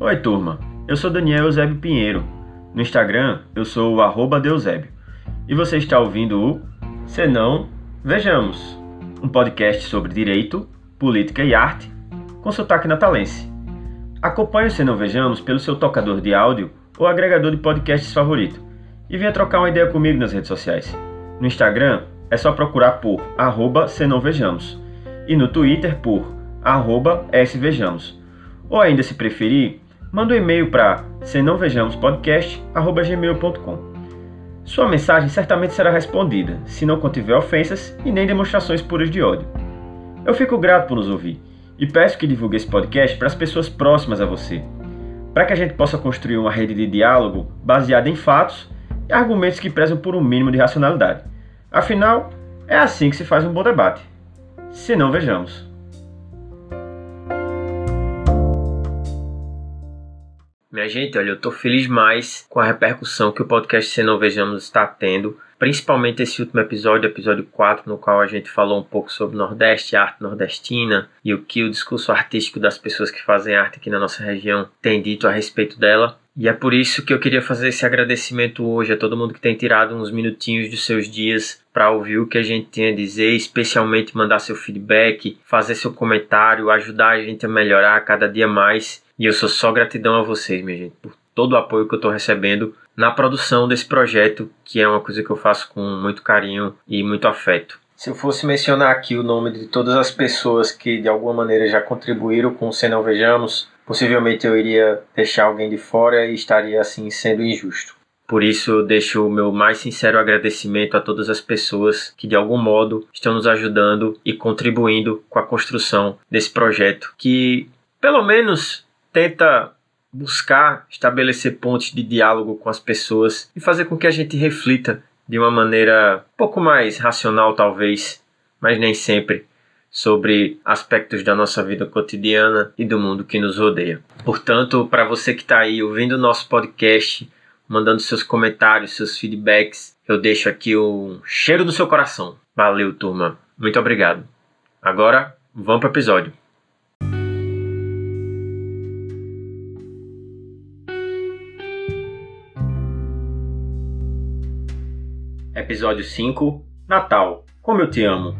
Oi, turma. Eu sou Daniel Eusébio Pinheiro. No Instagram, eu sou o Deusébio. E você está ouvindo o Senão, Vejamos, um podcast sobre direito, política e arte, com sotaque natalense. Acompanhe o Senão Vejamos pelo seu tocador de áudio ou agregador de podcasts favorito e venha trocar uma ideia comigo nas redes sociais. No Instagram, é só procurar por arroba e no Twitter por arroba SVejamos. Ou ainda, se preferir, manda um e-mail para senãovejamospodcast.gmail.com. Sua mensagem certamente será respondida, se não contiver ofensas e nem demonstrações puras de ódio. Eu fico grato por nos ouvir e peço que divulgue esse podcast para as pessoas próximas a você, para que a gente possa construir uma rede de diálogo baseada em fatos e argumentos que prezam por um mínimo de racionalidade. Afinal, é assim que se faz um bom debate. Se não, vejamos. Minha gente, olha, eu tô feliz mais com a repercussão que o podcast Se está tendo, principalmente esse último episódio, episódio 4, no qual a gente falou um pouco sobre Nordeste, arte nordestina e o que o discurso artístico das pessoas que fazem arte aqui na nossa região tem dito a respeito dela. E é por isso que eu queria fazer esse agradecimento hoje a todo mundo que tem tirado uns minutinhos dos seus dias para ouvir o que a gente tem a dizer, especialmente mandar seu feedback, fazer seu comentário, ajudar a gente a melhorar cada dia mais. E eu sou só gratidão a vocês, minha gente, por todo o apoio que eu estou recebendo na produção desse projeto, que é uma coisa que eu faço com muito carinho e muito afeto. Se eu fosse mencionar aqui o nome de todas as pessoas que de alguma maneira já contribuíram com o Se Não Vejamos, possivelmente eu iria deixar alguém de fora e estaria assim sendo injusto. Por isso eu deixo o meu mais sincero agradecimento a todas as pessoas que de algum modo estão nos ajudando e contribuindo com a construção desse projeto que pelo menos tenta buscar estabelecer pontos de diálogo com as pessoas e fazer com que a gente reflita de uma maneira um pouco mais racional, talvez, mas nem sempre, sobre aspectos da nossa vida cotidiana e do mundo que nos rodeia. Portanto, para você que está aí ouvindo o nosso podcast, mandando seus comentários, seus feedbacks, eu deixo aqui um cheiro no seu coração. Valeu, turma. Muito obrigado. Agora, vamos para o episódio. Episódio 5 Natal Como eu te amo.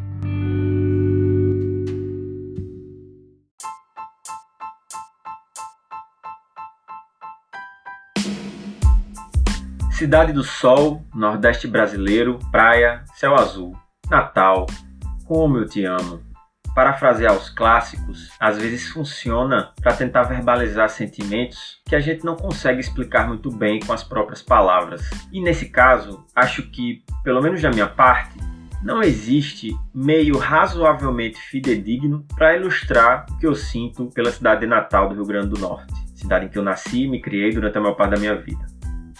Cidade do Sol, Nordeste brasileiro, praia, céu azul. Natal, como eu te amo. Parafrasear os clássicos às vezes funciona para tentar verbalizar sentimentos que a gente não consegue explicar muito bem com as próprias palavras. E nesse caso, acho que, pelo menos da minha parte, não existe meio razoavelmente fidedigno para ilustrar o que eu sinto pela cidade natal do Rio Grande do Norte, cidade em que eu nasci e me criei durante a maior parte da minha vida.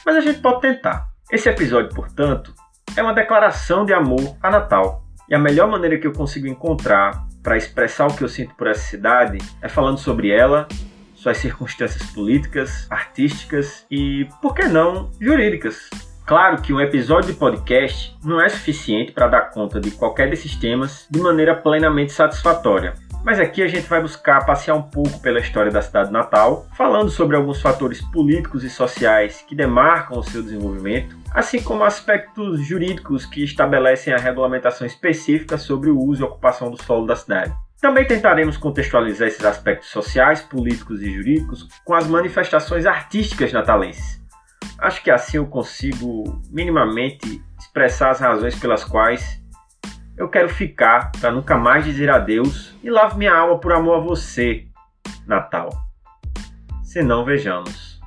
Mas a gente pode tentar. Esse episódio, portanto, é uma declaração de amor a Natal. E a melhor maneira que eu consigo encontrar para expressar o que eu sinto por essa cidade é falando sobre ela, suas circunstâncias políticas, artísticas e, por que não, jurídicas. Claro que um episódio de podcast não é suficiente para dar conta de qualquer desses temas de maneira plenamente satisfatória. Mas aqui a gente vai buscar passear um pouco pela história da cidade natal, falando sobre alguns fatores políticos e sociais que demarcam o seu desenvolvimento, assim como aspectos jurídicos que estabelecem a regulamentação específica sobre o uso e ocupação do solo da cidade. Também tentaremos contextualizar esses aspectos sociais, políticos e jurídicos com as manifestações artísticas natalenses. Acho que assim eu consigo minimamente expressar as razões pelas quais eu quero ficar para nunca mais dizer adeus e lavo minha alma por amor a você, Natal. Se não, vejamos.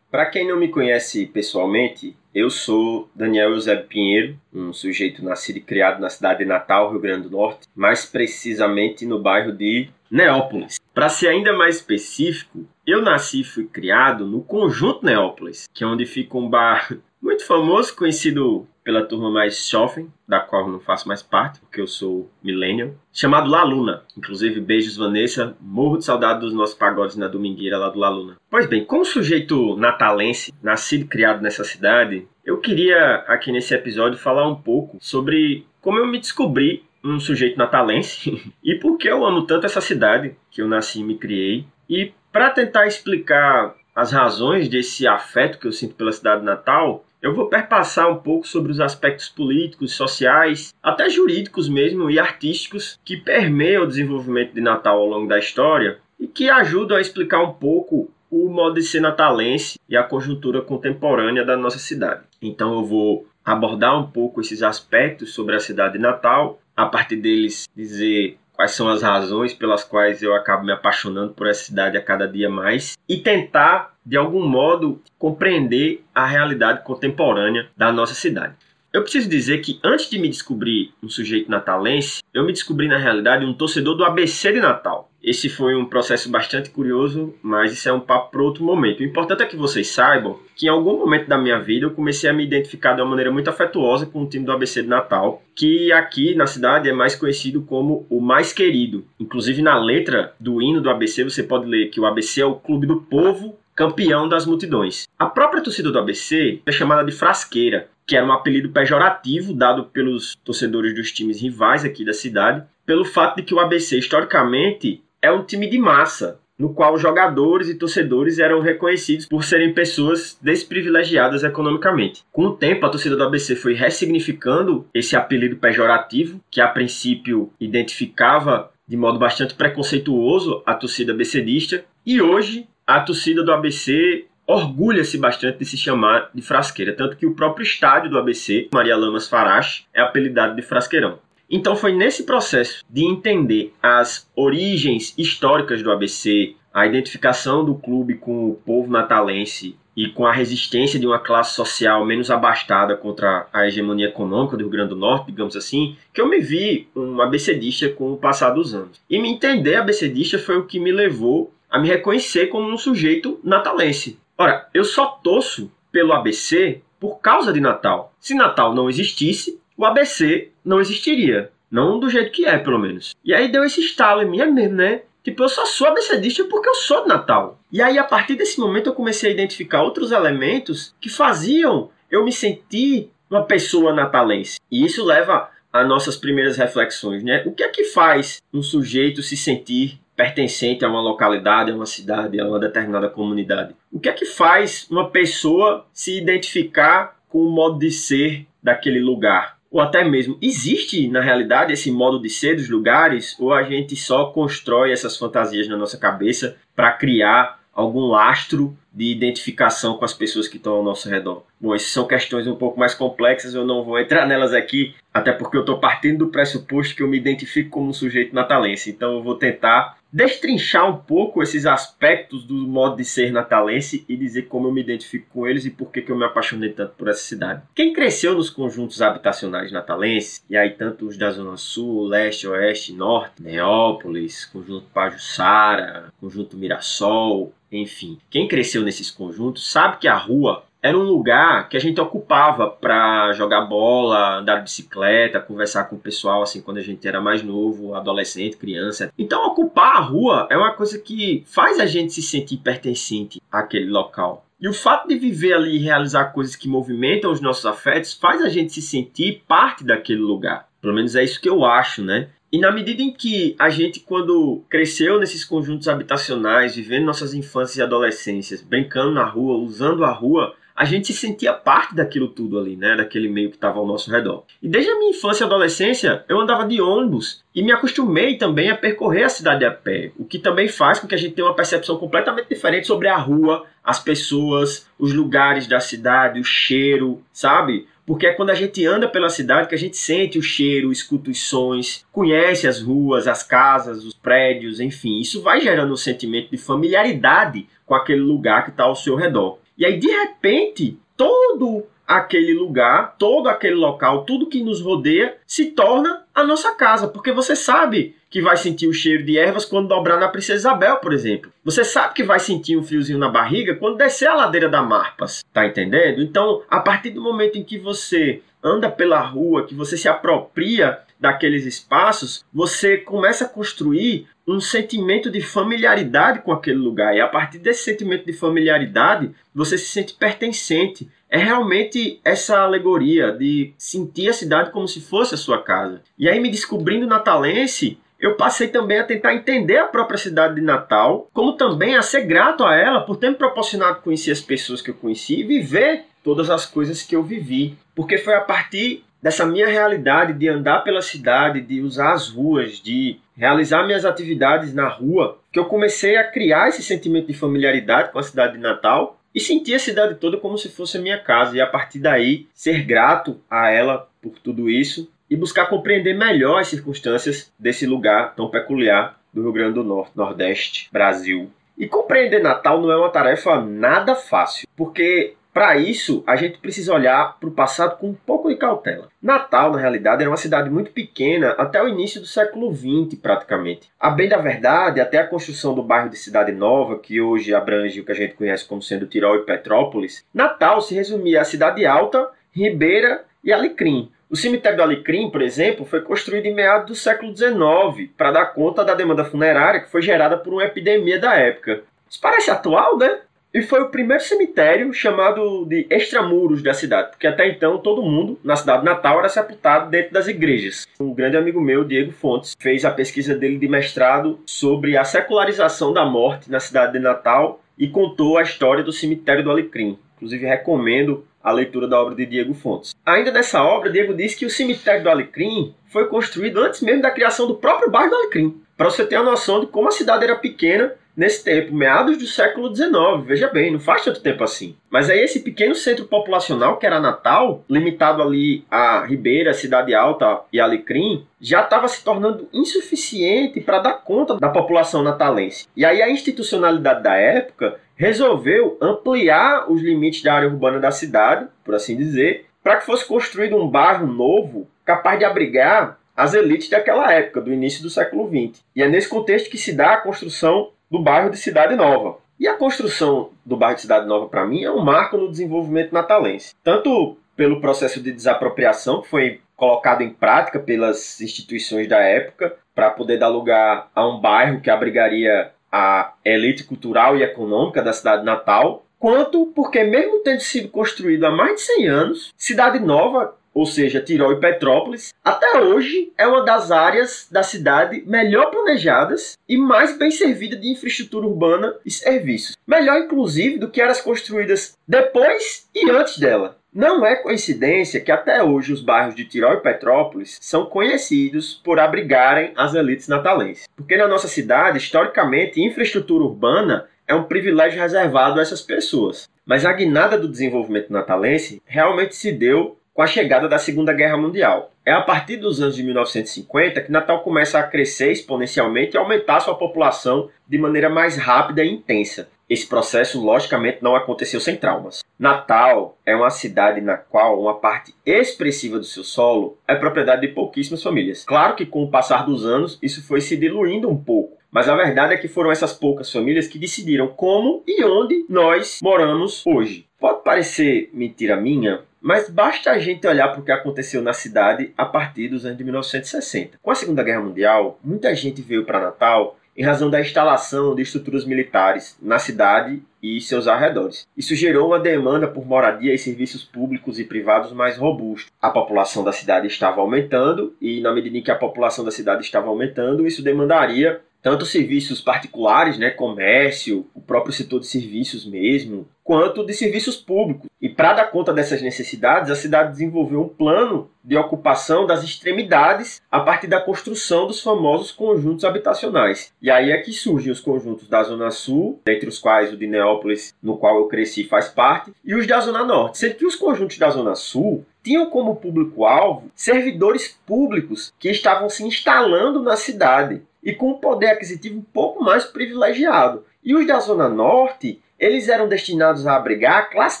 Para quem não me conhece pessoalmente, eu sou Daniel Eusébio Pinheiro, um sujeito nascido e criado na cidade de Natal, Rio Grande do Norte, mais precisamente no bairro de Neópolis. Para ser ainda mais específico, eu nasci e fui criado no Conjunto Neópolis, que é onde fica um bar muito famoso, conhecido pela turma mais jovem, da qual eu não faço mais parte, porque eu sou millennial, chamado La Luna. Inclusive, beijos, Vanessa. Morro de saudade dos nossos pagodes na domingueira lá do La Luna. Pois bem, como sujeito natalense, nascido e criado nessa cidade, eu queria aqui nesse episódio falar um pouco sobre como eu me descobri um sujeito natalense e por que eu amo tanto essa cidade que eu nasci e me criei. E para tentar explicar as razões desse afeto que eu sinto pela cidade natal, eu vou perpassar um pouco sobre os aspectos políticos, sociais, até jurídicos mesmo e artísticos que permeiam o desenvolvimento de Natal ao longo da história e que ajudam a explicar um pouco o modo de ser natalense e a conjuntura contemporânea da nossa cidade. Então eu vou abordar um pouco esses aspectos sobre a cidade de Natal, a partir deles dizer quais são as razões pelas quais eu acabo me apaixonando por essa cidade a cada dia mais e tentar, de algum modo, compreender a realidade contemporânea da nossa cidade. Eu preciso dizer que antes de me descobrir um sujeito natalense, eu me descobri na realidade um torcedor do ABC de Natal. Esse foi um processo bastante curioso, mas isso é um papo para outro momento. O importante é que vocês saibam que em algum momento da minha vida eu comecei a me identificar de uma maneira muito afetuosa com o time do ABC de Natal, que aqui na cidade é mais conhecido como o mais querido. Inclusive na letra do hino do ABC você pode ler que o ABC é o clube do povo campeão das multidões. A própria torcida do ABC é chamada de frasqueira, que era um apelido pejorativo dado pelos torcedores dos times rivais aqui da cidade, pelo fato de que o ABC historicamente é um time de massa, no qual jogadores e torcedores eram reconhecidos por serem pessoas desprivilegiadas economicamente. Com o tempo, a torcida do ABC foi ressignificando esse apelido pejorativo, que a princípio identificava de modo bastante preconceituoso a torcida ABCdista, e hoje a torcida do ABC orgulha-se bastante de se chamar de frasqueira, tanto que o próprio estádio do ABC, Maria Lamas Farache, é apelidado de frasqueirão. Então foi nesse processo de entender as origens históricas do ABC, a identificação do clube com o povo natalense e com a resistência de uma classe social menos abastada contra a hegemonia econômica do Rio Grande do Norte, digamos assim, que eu me vi um abecedista com o passar dos anos. E me entender abecedista foi o que me levou a me reconhecer como um sujeito natalense. Ora, eu só torço pelo ABC por causa de Natal. Se Natal não existisse, o ABC não existiria. Não do jeito que é, pelo menos. E aí deu esse estalo em mim é mesmo, né? Tipo, eu só sou ABCdista porque eu sou de Natal. E aí, a partir desse momento, eu comecei a identificar outros elementos que faziam eu me sentir uma pessoa natalense. E isso leva a nossas primeiras reflexões, né? O que é que faz um sujeito se sentir pertencente a uma localidade, a uma cidade, a uma determinada comunidade. O que é que faz uma pessoa se identificar com o modo de ser daquele lugar? Ou até mesmo, existe na realidade esse modo de ser dos lugares? Ou a gente só constrói essas fantasias na nossa cabeça para criar algum lastro de identificação com as pessoas que estão ao nosso redor. Bom, essas são questões um pouco mais complexas, eu não vou entrar nelas aqui, até porque eu estou partindo do pressuposto que eu me identifico como um sujeito natalense, então eu vou tentar destrinchar um pouco esses aspectos do modo de ser natalense e dizer como eu me identifico com eles e por que, que eu me apaixonei tanto por essa cidade. Quem cresceu nos conjuntos habitacionais natalenses, e aí tanto os da Zona Sul, Leste, Oeste, Norte, Neópolis, Conjunto Pajussara, Conjunto Mirassol, enfim, quem cresceu nesses conjuntos sabe que a rua era um lugar que a gente ocupava para jogar bola, andar de bicicleta, conversar com o pessoal assim quando a gente era mais novo, adolescente, criança. Então ocupar a rua é uma coisa que faz a gente se sentir pertencente àquele local. E o fato de viver ali e realizar coisas que movimentam os nossos afetos faz a gente se sentir parte daquele lugar. Pelo menos é isso que eu acho, né? E na medida em que a gente, quando cresceu nesses conjuntos habitacionais, vivendo nossas infâncias e adolescências, brincando na rua, usando a rua, a gente se sentia parte daquilo tudo ali, né? Daquele meio que estava ao nosso redor. E desde a minha infância e adolescência, eu andava de ônibus e me acostumei também a percorrer a cidade a pé, o que também faz com que a gente tenha uma percepção completamente diferente sobre a rua, as pessoas, os lugares da cidade, o cheiro, sabe? Porque é quando a gente anda pela cidade que a gente sente o cheiro, escuta os sons, conhece as ruas, as casas, os prédios, enfim. Isso vai gerando um sentimento de familiaridade com aquele lugar que está ao seu redor. E aí, de repente, todo aquele lugar, todo aquele local, tudo que nos rodeia se torna a nossa casa, porque você sabe que vai sentir o cheiro de ervas quando dobrar na Princesa Isabel, por exemplo. Você sabe que vai sentir um friozinho na barriga quando descer a ladeira da Marpas, tá entendendo? Então, a partir do momento em que você anda pela rua, que você se apropria daqueles espaços, você começa a construir um sentimento de familiaridade com aquele lugar. E a partir desse sentimento de familiaridade, você se sente pertencente. é realmente essa alegoria de sentir a cidade como se fosse a sua casa. E aí, me descobrindo natalense, eu passei também a tentar entender a própria cidade de Natal, como também a ser grato a ela por ter me proporcionado conhecer as pessoas que eu conheci e viver todas as coisas que eu vivi. Porque foi a partir dessa minha realidade de andar pela cidade, de usar as ruas, de realizar minhas atividades na rua, que eu comecei a criar esse sentimento de familiaridade com a cidade de Natal e sentir a cidade toda como se fosse a minha casa. E a partir daí, ser grato a ela por tudo isso e buscar compreender melhor as circunstâncias desse lugar tão peculiar do Rio Grande do Norte, Nordeste, Brasil. E compreender Natal não é uma tarefa nada fácil, porque para isso a gente precisa olhar para o passado com um pouco de cautela. Natal, na realidade, era uma cidade muito pequena até o início do século XX, praticamente. A bem da verdade, até a construção do bairro de Cidade Nova, que hoje abrange o que a gente conhece como sendo Tirol e Petrópolis, Natal se resumia a Cidade Alta, Ribeira e Alecrim, o cemitério do Alecrim, por exemplo, foi construído em meados do século XIX para dar conta da demanda funerária que foi gerada por uma epidemia da época. Isso parece atual, né? E foi o primeiro cemitério chamado de extramuros da cidade, porque até então todo mundo na cidade natal era sepultado dentro das igrejas. Um grande amigo meu, Diego Fontes, fez a pesquisa dele de mestrado sobre a secularização da morte na cidade de Natal e contou a história do cemitério do Alecrim. Inclusive recomendo a leitura da obra de Diego Fontes. Ainda nessa obra, Diego diz que o cemitério do Alecrim foi construído antes mesmo da criação do próprio bairro do Alecrim. Para você ter a noção de como a cidade era pequena nesse tempo, meados do século XIX. Veja bem, não faz tanto tempo assim. Mas aí esse pequeno centro populacional, que era Natal, limitado ali a Ribeira, Cidade Alta e Alecrim, já estava se tornando insuficiente para dar conta da população natalense. E aí a institucionalidade da época resolveu ampliar os limites da área urbana da cidade, por assim dizer, para que fosse construído um bairro novo capaz de abrigar as elites daquela época, do início do século XX. E é nesse contexto que se dá a construção do bairro de Cidade Nova. E a construção do bairro de Cidade Nova, para mim, é um marco no desenvolvimento natalense. Tanto pelo processo de desapropriação que foi colocado em prática pelas instituições da época para poder dar lugar a um bairro que abrigaria a elite cultural e econômica da cidade natal, quanto porque, mesmo tendo sido construído há mais de 100 anos, Cidade Nova ou seja, Tirol e Petrópolis, até hoje é uma das áreas da cidade melhor planejadas e mais bem servida de infraestrutura urbana e serviços. Melhor, inclusive, do que eras construídas depois e antes dela. Não é coincidência que até hoje os bairros de Tirol e Petrópolis são conhecidos por abrigarem as elites natalenses. Porque na nossa cidade, historicamente, infraestrutura urbana é um privilégio reservado a essas pessoas. Mas a guinada do desenvolvimento natalense realmente se deu com a chegada da Segunda Guerra Mundial. É a partir dos anos de 1950 que Natal começa a crescer exponencialmente e aumentar sua população de maneira mais rápida e intensa. Esse processo, logicamente, não aconteceu sem traumas. Natal é uma cidade na qual uma parte expressiva do seu solo é propriedade de pouquíssimas famílias. Claro que, com o passar dos anos, isso foi se diluindo um pouco. Mas a verdade é que foram essas poucas famílias que decidiram como e onde nós moramos hoje. Pode parecer mentira minha, mas basta a gente olhar para o que aconteceu na cidade a partir dos anos de 1960. Com a Segunda Guerra Mundial, muita gente veio para Natal em razão da instalação de estruturas militares na cidade e seus arredores. Isso gerou uma demanda por moradia e serviços públicos e privados mais robustos. A população da cidade estava aumentando e, na medida em que a população da cidade estava aumentando, isso demandaria tanto serviços particulares, né, comércio, o próprio setor de serviços mesmo, quanto de serviços públicos. E para dar conta dessas necessidades, a cidade desenvolveu um plano de ocupação das extremidades a partir da construção dos famosos conjuntos habitacionais. E aí é que surgem os conjuntos da Zona Sul, dentre os quais o de Neópolis, no qual eu cresci, faz parte, e os da Zona Norte. Sendo que os conjuntos da Zona Sul tinham como público-alvo servidores públicos que estavam se instalando na cidade e com um poder aquisitivo um pouco mais privilegiado. E os da Zona Norte, eles eram destinados a abrigar a classe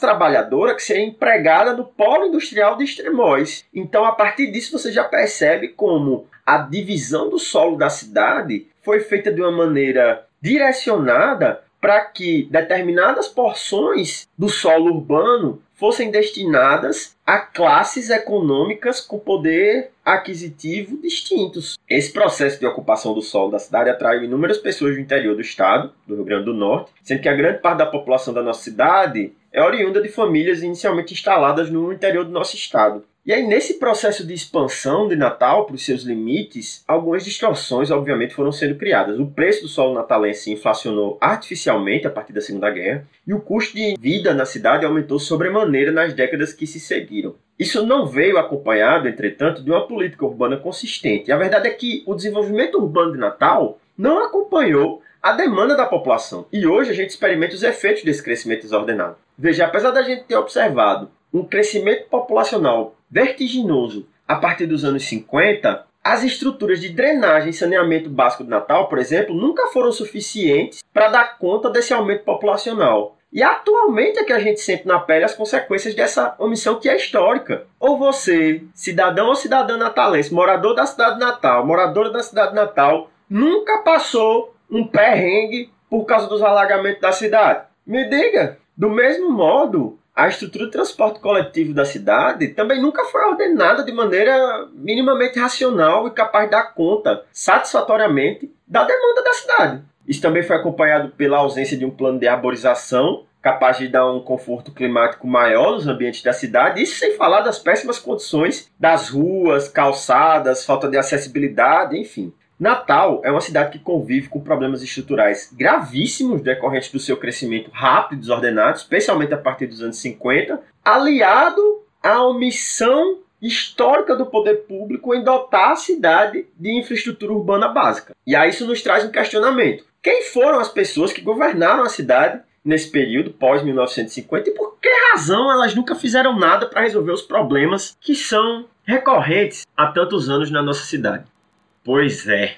trabalhadora que seria empregada no polo industrial de Extremóis. Então, a partir disso, você já percebe como a divisão do solo da cidade foi feita de uma maneira direcionada para que determinadas porções do solo urbano fossem destinadas a classes econômicas com poder aquisitivo distintos. Esse processo de ocupação do solo da cidade atraiu inúmeras pessoas do interior do estado, do Rio Grande do Norte, sendo que a grande parte da população da nossa cidade é oriunda de famílias inicialmente instaladas no interior do nosso estado. E aí, nesse processo de expansão de Natal para os seus limites, algumas distorções, obviamente, foram sendo criadas. O preço do solo natalense inflacionou artificialmente a partir da Segunda Guerra, e o custo de vida na cidade aumentou sobremaneira nas décadas que se seguiram. Isso não veio acompanhado, entretanto, de uma política urbana consistente. A verdade é que o desenvolvimento urbano de Natal não acompanhou a demanda da população. E hoje a gente experimenta os efeitos desse crescimento desordenado. Veja, apesar da gente ter observado um crescimento populacional vertiginoso a partir dos anos 50, as estruturas de drenagem e saneamento básico de Natal, por exemplo, nunca foram suficientes para dar conta desse aumento populacional. E atualmente é que a gente sente na pele as consequências dessa omissão que é histórica. Ou você, cidadão ou cidadã natalense, morador da cidade de Natal, moradora da cidade de Natal, nunca passou um perrengue por causa dos alagamentos da cidade? Me diga, do mesmo modo, a estrutura de transporte coletivo da cidade também nunca foi ordenada de maneira minimamente racional e capaz de dar conta satisfatoriamente da demanda da cidade. Isso também foi acompanhado pela ausência de um plano de arborização capaz de dar um conforto climático maior nos ambientes da cidade, isso sem falar das péssimas condições das ruas, calçadas, falta de acessibilidade, enfim. Natal é uma cidade que convive com problemas estruturais gravíssimos decorrentes do seu crescimento rápido e desordenado, especialmente a partir dos anos 50, aliado à omissão histórica do poder público em dotar a cidade de infraestrutura urbana básica. E aí isso nos traz um questionamento. Quem foram as pessoas que governaram a cidade nesse período pós-1950 e por que razão elas nunca fizeram nada para resolver os problemas que são recorrentes há tantos anos na nossa cidade? Pois é.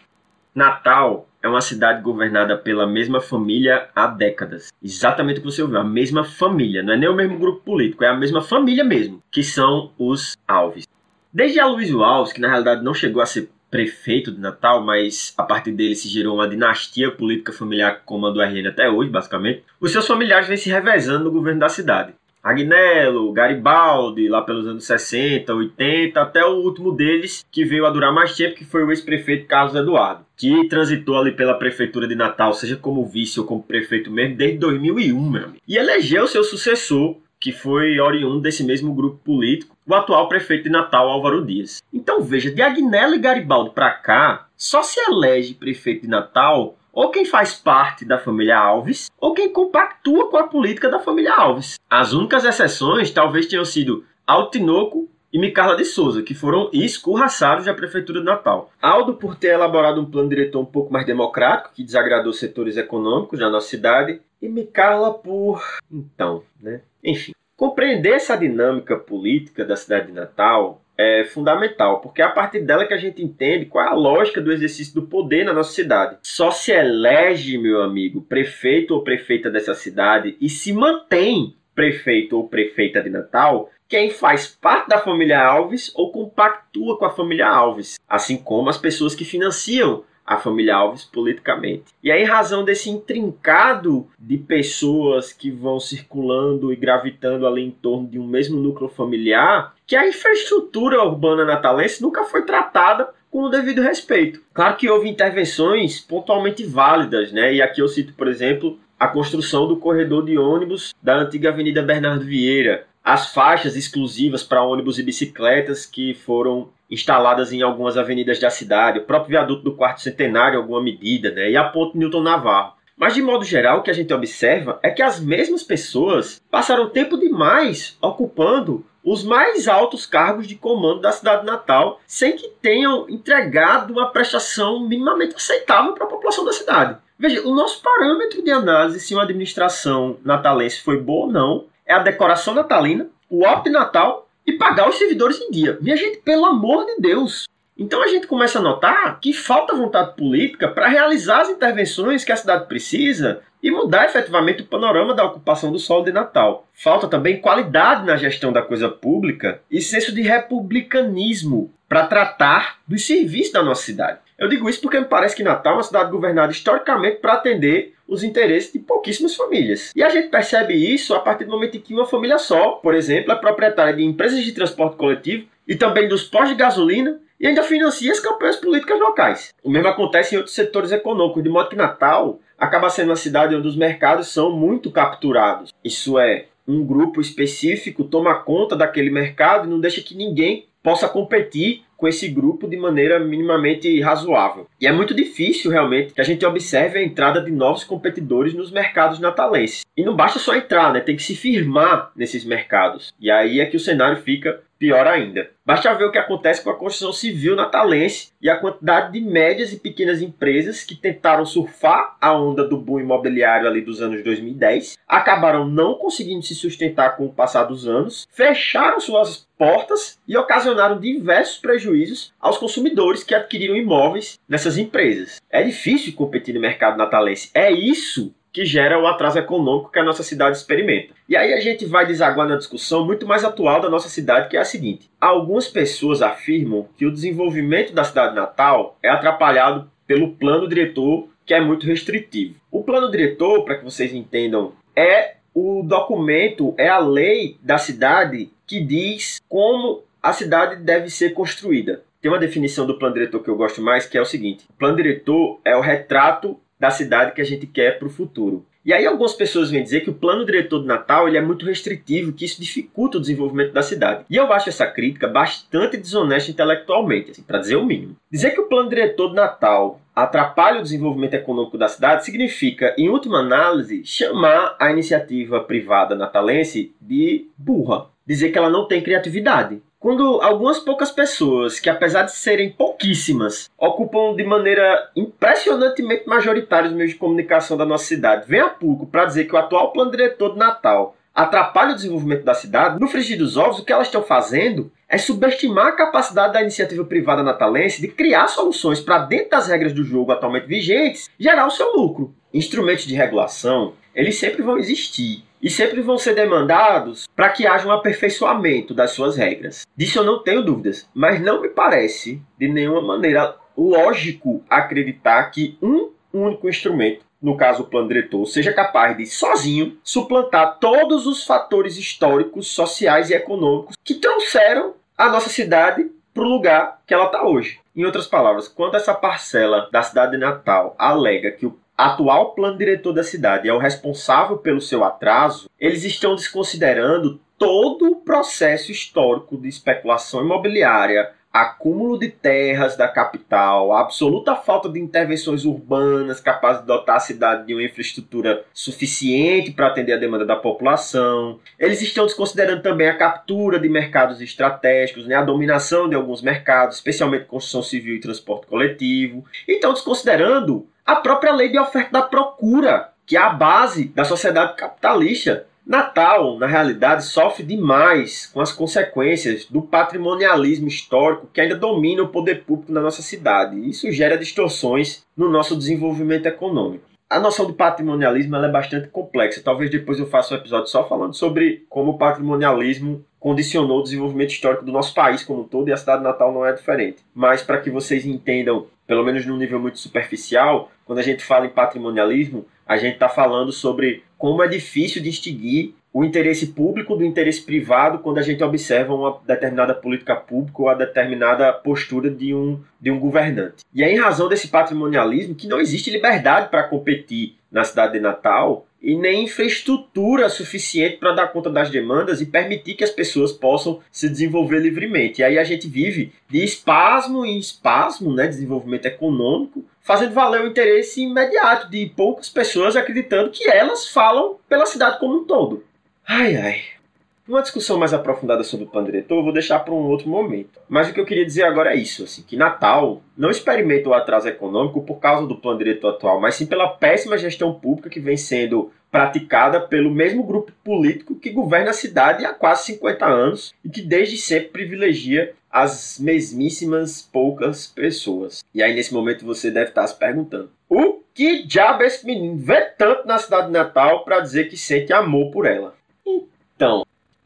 Natal é uma cidade governada pela mesma família há décadas. Exatamente o que você ouviu, a mesma família, não é nem o mesmo grupo político, é a mesma família mesmo, que são os Alves. Desde Aloysio Alves, que na realidade não chegou a ser prefeito de Natal, mas a partir dele se gerou uma dinastia política familiar que comanda o RN até hoje, basicamente. Os seus familiares vêm se revezando no governo da cidade. Agnello, Garibaldi, lá pelos anos 60, 80, até o último deles, que veio a durar mais tempo, que foi o ex-prefeito Carlos Eduardo, que transitou ali pela prefeitura de Natal, seja como vice ou como prefeito mesmo, desde 2001, meu amigo. E elegeu seu sucessor, que foi oriundo desse mesmo grupo político, o atual prefeito de Natal, Álvaro Dias. Então veja, de Agnello e Garibaldi para cá, só se elege prefeito de Natal ou quem faz parte da família Alves, ou quem compactua com a política da família Alves. As únicas exceções talvez tenham sido Altinoco e Micarla de Souza, que foram escorraçados da Prefeitura de Natal. Aldo, por ter elaborado um plano diretor um pouco mais democrático, que desagradou setores econômicos da nossa cidade, e Micarla por. Então, né? Enfim. Compreender essa dinâmica política da cidade de Natal é fundamental, porque é a partir dela que a gente entende qual é a lógica do exercício do poder na nossa cidade. Só se elege, meu amigo, prefeito ou prefeita dessa cidade e se mantém prefeito ou prefeita de Natal quem faz parte da família Alves ou compactua com a família Alves, assim como as pessoas que financiam a família Alves politicamente. E aí, em razão desse intrincado de pessoas que vão circulando e gravitando ali em torno de um mesmo núcleo familiar, que a infraestrutura urbana natalense nunca foi tratada com o devido respeito. Claro que houve intervenções pontualmente válidas, né? E aqui eu cito, por exemplo, a construção do corredor de ônibus da antiga Avenida Bernardo Vieira, as faixas exclusivas para ônibus e bicicletas que foram instaladas em algumas avenidas da cidade, o próprio viaduto do quarto centenário em alguma medida, né, e a ponte Newton Navarro. Mas de modo geral, o que a gente observa é que as mesmas pessoas passaram tempo demais ocupando os mais altos cargos de comando da cidade natal, sem que tenham entregado uma prestação minimamente aceitável para a população da cidade. Veja, o nosso parâmetro de análise se uma administração natalense foi boa ou não é a decoração natalina, o ópio de Natal e pagar os servidores em dia. Minha gente, pelo amor de Deus! Então a gente começa a notar que falta vontade política para realizar as intervenções que a cidade precisa e mudar efetivamente o panorama da ocupação do solo de Natal. Falta também qualidade na gestão da coisa pública e senso de republicanismo para tratar dos serviços da nossa cidade. Eu digo isso porque me parece que Natal é uma cidade governada historicamente para atender os interesses de pouquíssimas famílias. E a gente percebe isso a partir do momento em que uma família só, por exemplo, é proprietária de empresas de transporte coletivo e também dos postos de gasolina e ainda financia as campanhas políticas locais. O mesmo acontece em outros setores econômicos, de modo que Natal acaba sendo uma cidade onde os mercados são muito capturados. Isso é, um grupo específico toma conta daquele mercado e não deixa que ninguém possa competir com esse grupo de maneira minimamente razoável. E é muito difícil realmente que a gente observe a entrada de novos competidores nos mercados natalenses. E não basta só entrar, né? Tem que se firmar nesses mercados. E aí é que o cenário fica pior ainda. Basta ver o que acontece com a construção civil natalense e a quantidade de médias e pequenas empresas que tentaram surfar a onda do boom imobiliário ali dos anos 2010, acabaram não conseguindo se sustentar com o passar dos anos, fecharam suas portas e ocasionaram diversos prejuízos aos consumidores que adquiriram imóveis nessas empresas. É difícil competir no mercado natalense. É isso que gera o atraso econômico que a nossa cidade experimenta. E aí a gente vai desaguar na discussão muito mais atual da nossa cidade, que é a seguinte: algumas pessoas afirmam que o desenvolvimento da cidade natal é atrapalhado pelo plano diretor, que é muito restritivo. O plano diretor, para que vocês entendam, é o documento, é a lei da cidade que diz como a cidade deve ser construída. Tem uma definição do plano diretor que eu gosto mais, que é o seguinte: o plano diretor é o retrato da cidade que a gente quer para o futuro. E aí algumas pessoas vêm dizer que o plano diretor do Natal ele é muito restritivo, que isso dificulta o desenvolvimento da cidade. E eu acho essa crítica bastante desonesta intelectualmente, assim, para dizer o mínimo. Dizer que o plano diretor do Natal atrapalha o desenvolvimento econômico da cidade significa, em última análise, chamar a iniciativa privada natalense de burra. Dizer que ela não tem criatividade quando algumas poucas pessoas, que apesar de serem pouquíssimas, ocupam de maneira impressionantemente majoritária os meios de comunicação da nossa cidade, vem a público para dizer que o atual plano diretor de Natal atrapalha o desenvolvimento da cidade, no frigir dos ovos, o que elas estão fazendo é subestimar a capacidade da iniciativa privada natalense de criar soluções para, dentro das regras do jogo atualmente vigentes, gerar o seu lucro. Instrumentos de regulação, eles sempre vão existir e sempre vão ser demandados para que haja um aperfeiçoamento das suas regras. Disso eu não tenho dúvidas, mas não me parece de nenhuma maneira lógico acreditar que um único instrumento, no caso o plano diretor, seja capaz de sozinho suplantar todos os fatores históricos, sociais e econômicos que trouxeram a nossa cidade para o lugar que ela está hoje. Em outras palavras, quando essa parcela da cidade de Natal alega que o atual plano diretor da cidade é o responsável pelo seu atraso, eles estão desconsiderando todo o processo histórico de especulação imobiliária, acúmulo de terras da capital, a absoluta falta de intervenções urbanas capazes de dotar a cidade de uma infraestrutura suficiente para atender a demanda da população. Eles estão desconsiderando também a captura de mercados estratégicos, né, a dominação de alguns mercados, especialmente construção civil e transporte coletivo. E estão desconsiderando a própria lei de oferta da procura, que é a base da sociedade capitalista. Natal, na realidade, sofre demais com as consequências do patrimonialismo histórico que ainda domina o poder público na nossa cidade. Isso gera distorções no nosso desenvolvimento econômico. A noção de patrimonialismo é bastante complexa. Talvez depois eu faça um episódio só falando sobre como o patrimonialismo condicionou o desenvolvimento histórico do nosso país como um todo e a cidade natal não é diferente. Mas para que vocês entendam, pelo menos num nível muito superficial, quando a gente fala em patrimonialismo, a gente está falando sobre como é difícil distinguir o interesse público do interesse privado quando a gente observa uma determinada política pública ou a determinada postura de um, de um governante. E é em razão desse patrimonialismo que não existe liberdade para competir na cidade de Natal e nem infraestrutura suficiente para dar conta das demandas e permitir que as pessoas possam se desenvolver livremente. E aí a gente vive de espasmo em espasmo, né, desenvolvimento econômico, fazendo valer o interesse imediato de poucas pessoas acreditando que elas falam pela cidade como um todo. Ai ai. Uma discussão mais aprofundada sobre o plano diretor eu vou deixar para um outro momento. Mas o que eu queria dizer agora é isso, assim, que Natal não experimenta o atraso econômico por causa do plano diretor atual, mas sim pela péssima gestão pública que vem sendo praticada pelo mesmo grupo político que governa a cidade há quase 50 anos e que desde sempre privilegia as mesmíssimas poucas pessoas. E aí nesse momento você deve estar se perguntando: o que diabo esse menino vê tanto na cidade de Natal para dizer que sente amor por ela?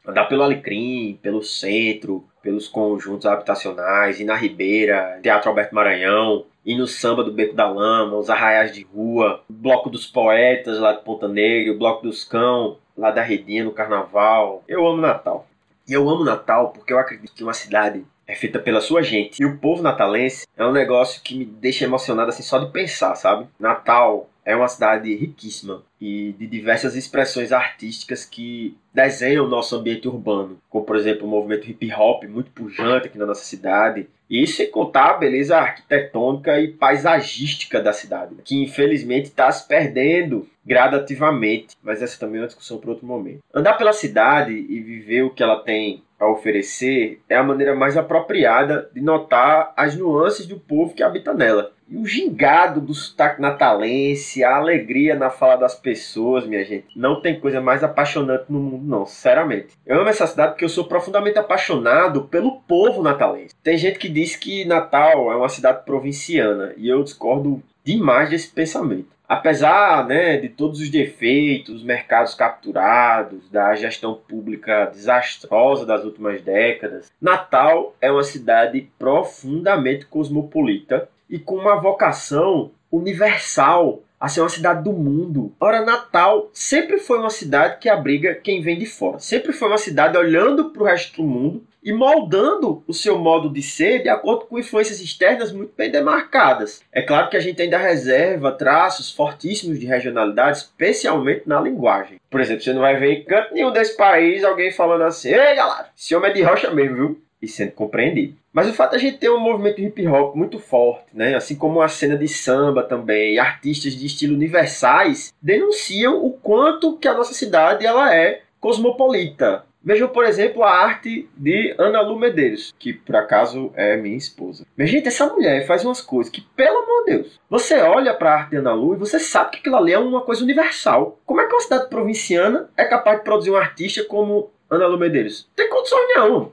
Andar pelo Alecrim, pelo centro, pelos conjuntos habitacionais, e na Ribeira, Teatro Alberto Maranhão, e no samba do Beco da Lama, os arraiais de rua, Bloco dos Poetas lá de Ponta Negra, o Bloco dos Cão lá da Redinha no Carnaval. Eu amo Natal. E eu amo Natal porque eu acredito que uma cidade é feita pela sua gente. E o povo natalense é um negócio que me deixa emocionado assim só de pensar, sabe? Natal é uma cidade riquíssima e de diversas expressões artísticas que desenham o nosso ambiente urbano, como por exemplo o movimento hip hop, muito pujante aqui na nossa cidade, e sem contar a beleza arquitetônica e paisagística da cidade, que infelizmente está se perdendo gradativamente, mas essa também é uma discussão para outro momento. Andar pela cidade e viver o que ela tem a oferecer é a maneira mais apropriada de notar as nuances do povo que habita nela. E o gingado do sotaque natalense, a alegria na fala das pessoas, minha gente. Não tem coisa mais apaixonante no mundo, não, sinceramente. Eu amo essa cidade porque eu sou profundamente apaixonado pelo povo natalense. Tem gente que diz que Natal é uma cidade provinciana e eu discordo demais desse pensamento. Apesar né, de todos os defeitos, os mercados capturados, da gestão pública desastrosa das últimas décadas, Natal é uma cidade profundamente cosmopolita e com uma vocação universal a ser uma cidade do mundo. Ora, Natal sempre foi uma cidade que abriga quem vem de fora. Sempre foi uma cidade olhando para o resto do mundo e moldando o seu modo de ser de acordo com influências externas muito bem demarcadas. É claro que a gente ainda reserva traços fortíssimos de regionalidade, especialmente na linguagem. Por exemplo, você não vai ver em canto nenhum desse país alguém falando assim: Ei, galera, esse homem é de rocha mesmo, viu? E sendo compreendido. Mas o fato de a gente ter um movimento hip hop muito forte, né? assim como a cena de samba também, e artistas de estilo universais, denunciam o quanto que a nossa cidade ela é cosmopolita. Vejam, por exemplo, a arte de Ana Lu Medeiros, que por acaso é minha esposa. Mas, gente, essa mulher faz umas coisas que, pelo amor de Deus, você olha para a arte de Ana Lu e você sabe que aquilo ali é uma coisa universal. Como é que uma cidade provinciana é capaz de produzir um artista como Ana Lu Medeiros? Tem condições não.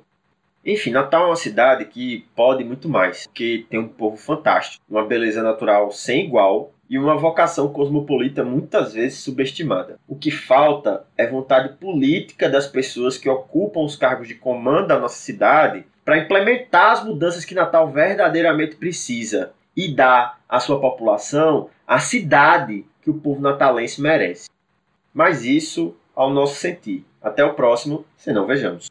Enfim, Natal é uma cidade que pode muito mais, que tem um povo fantástico, uma beleza natural sem igual e uma vocação cosmopolita muitas vezes subestimada. O que falta é vontade política das pessoas que ocupam os cargos de comando da nossa cidade para implementar as mudanças que Natal verdadeiramente precisa e dar à sua população a cidade que o povo natalense merece. Mas isso ao nosso sentir. Até o próximo, se não vejamos.